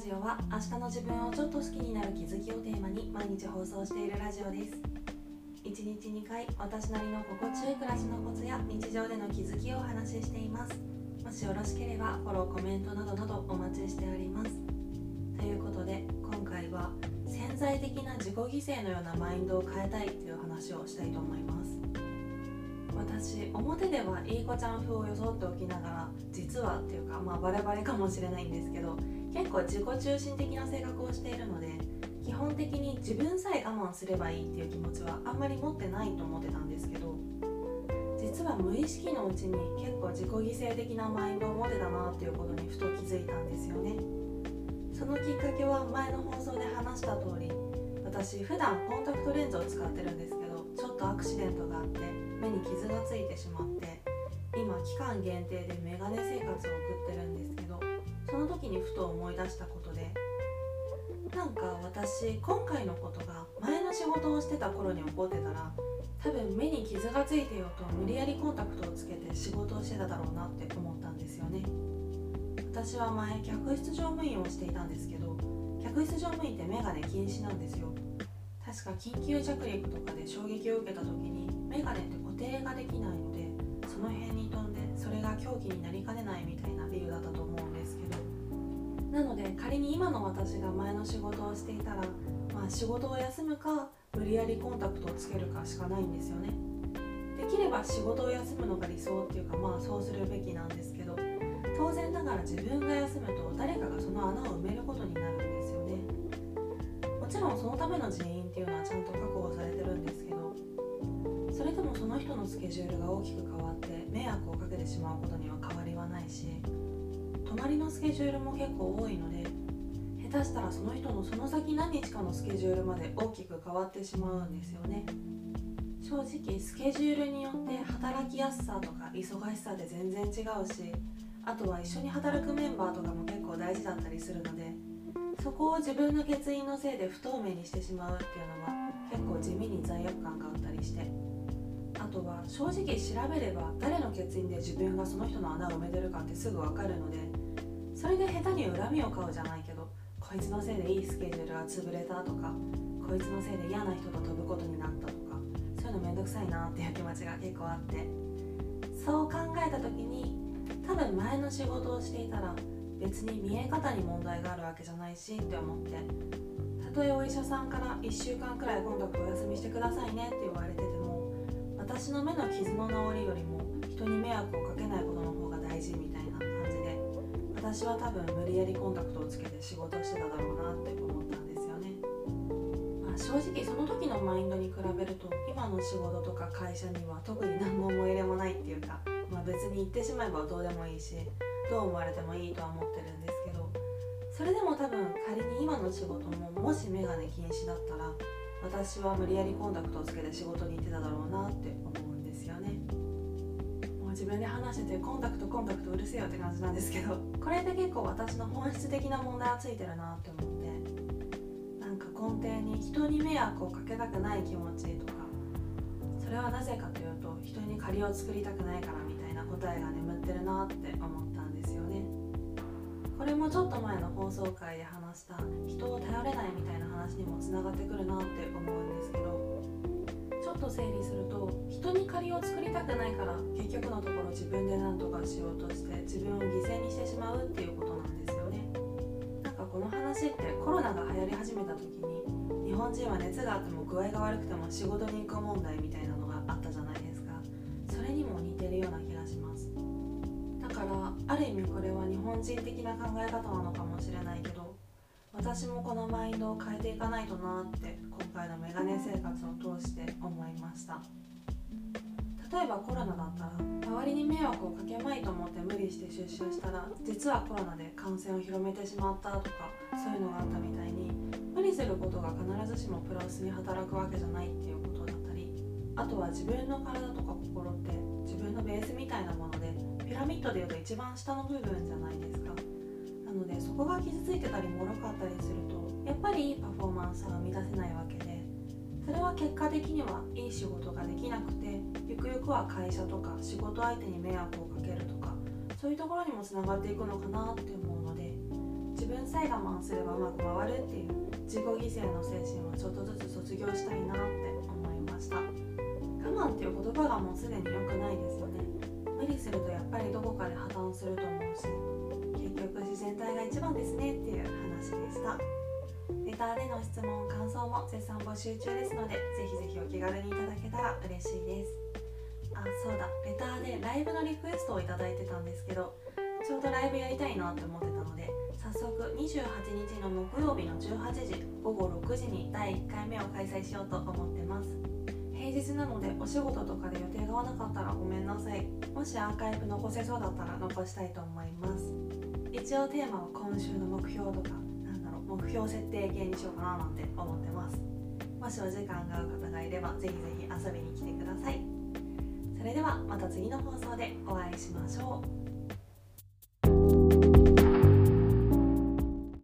ジオは明日の自分をちょっと好きになる気づきをテーマに毎日放送しているラジオです。1日2回私なりの心地よい暮らしのコツや日常での気づきをお話ししています。もしよろしければフォローコメントなどなどお待ちしております。ということで今回は潜在的な自己犠牲のようなマインドを変えたいという話をしたいと思います。私表ではいい子ちゃん風を装っておきながら実はっていうかまあバレバレかもしれないんですけど結構自己中心的な性格をしているので基本的に自分さえ我慢すればいいっていう気持ちはあんまり持ってないと思ってたんですけど実は無意識のうちに結構自己犠牲的なマインドを持ってたなっていうことにふと気づいたんですよね。そのきっかけは前の放送で話した通り私普段コンタクトレンズを使ってるんですけどちょっとアクシデントがあって目に傷がついてしまって今期間限定でメガネ生活を送ってるんですけどその時にふと思い出したことでなんか私今回のことが前の仕事をしてた頃に起こってたら多分目に傷がついてようと無理やりコンタクトをつけて仕事をしてただろうなって思ったんですよね。私は前客室乗務員をしていたんですけど客室乗務員ってメガネ禁止なんですよ。確か緊急着陸とかで衝撃を受けた時にメガネって固定ができないのでその辺に飛んでそれが凶器になりかねないみたいな理由だったと思うんですけど。なので仮に今の私が前の仕事をしていたら、まあ、仕事を休むか無理やりコンタクトをつけるかしかないんですよね。できれば仕事を休むのが理想っていうかまあそうするべきなんですけど当然ながら自分が休むと誰かがその穴を埋めることになるちろんそのための人員っていうのはちゃんと確保されてるんですけどそれでもその人のスケジュールが大きく変わって迷惑をかけてしまうことには変わりはないし泊まりのスケジュールも結構多いので下手したらその人のその先何日かのスケジュールまで大きく変わってしまうんですよね。正直スケジュールによって働きやすさとか忙しさで全然違うしあとは一緒に働くメンバーとかも結構大事だったりするのでそこを自分の欠員のせいで不透明にしてしまうっていうのは結構地味に罪悪感があったりして。あとは正直調べれば誰の欠員で自分がその人の穴を埋めてるかってすぐ分かるのでそれで下手に恨みを買うじゃないけどこいつのせいでいいスケジュールが潰れたとかこいつのせいで嫌な人と飛ぶことになったとかそういうのめんどくさいなっていう気持ちが結構あって。そう考えた時に多分前の仕事をしていたら別に見え方に問題があるわけじゃないしって思ってたとえお医者さんから1週間くらいコンタクトお休みしてくださいねって言われてても私の目の傷の治りよりも人に迷惑をかけないことの方が大事みたいな感じで私は多分無理やりコンタクトをつけて仕事してただろうなって思ったんですよね、まあ、正直その時のマインドに比べると今の仕事とか会社には特に何の思い入れもないっていうか、まあ、別に言ってしまえばどうでもいいしどう思われてもいいとは思ってるんですけどそれでも多分仮に今の仕事ももしメガネ禁止だったら私は無理やりコンタクトをつけて仕事に行ってただろうなって思うんですよね。もう自分で話しててコンタクトコンタクトうるせえよって感じなんですけどこれで結構私の本質的な問題はついてるなって思ってなんか根底に人に迷惑をかけたくない気持ちとかそれはなぜかというと人に借りを作りたくないからみたいな答えが眠ってるなって思ったんですよねこれもちょっと前の放送回で話した人を頼れないみたいな話にもつながってくるなって思うんですけどちょっと整理すると人に借りを作りたくないから結局のところ自分で何とかしようとして自分を犠牲にしてしまうっていうことなんですよね。なんかこの話ってコロナが流行り始めた時に日本人は熱があっても具合が悪くても仕事に行く問題みたいなのがあったじゃないですか。それにも似てるような気がします。ある意味これは日本人的な考え方なのかもしれないけど私もこのマインドを変えていかないとなって今回のメガネ生活を通して思いました。例えばコロナだったら周りに迷惑をかけまいと思って無理して出社したら実はコロナで感染を広めてしまったとかそういうのがあったみたいに無理することが必ずしもプラスに働くわけじゃないっていうことだったりあとは自分の体とか心って自分のベースみたいなものッドでいうと一番下の部分じゃないですか。なのでそこが傷ついてたり脆かったりするとやっぱりいいパフォーマンスは生み出せないわけでそれは結果的にはいい仕事ができなくてゆくゆくは会社とか仕事相手に迷惑をかけるとかそういうところにもつながっていくのかなって思うので自分さえ我慢すればうまく回るっていう自己犠牲の精神はちょっとずつ卒業したいなって思いました。我慢っていう言葉がもうすでに良くないですよね。理するとやっぱりどこかで破綻すると思うし結局自然体が一番ですねっていう話でした。レターでの質問感想も絶賛募集中ですのでぜひぜひお気軽にいただけたら嬉しいです。あそうだ。レターでライブのリクエストを頂いてたんですけどちょうどライブやりたいなって思ってたので早速28日の木曜日の18時午後6時に第1回目を開催しようと思ってます。平日なのでお仕事とかで予定が合わなかったらごめんなさい。もしアーカイブ残せそうだったら残したいと思います。一応テーマは今週の目標とかなんだろう目標設定系にしようかななんて思ってます。もしお時間が合う方がいればぜひぜひ遊びに来てください。それではまた次の放送でお会いしましょう。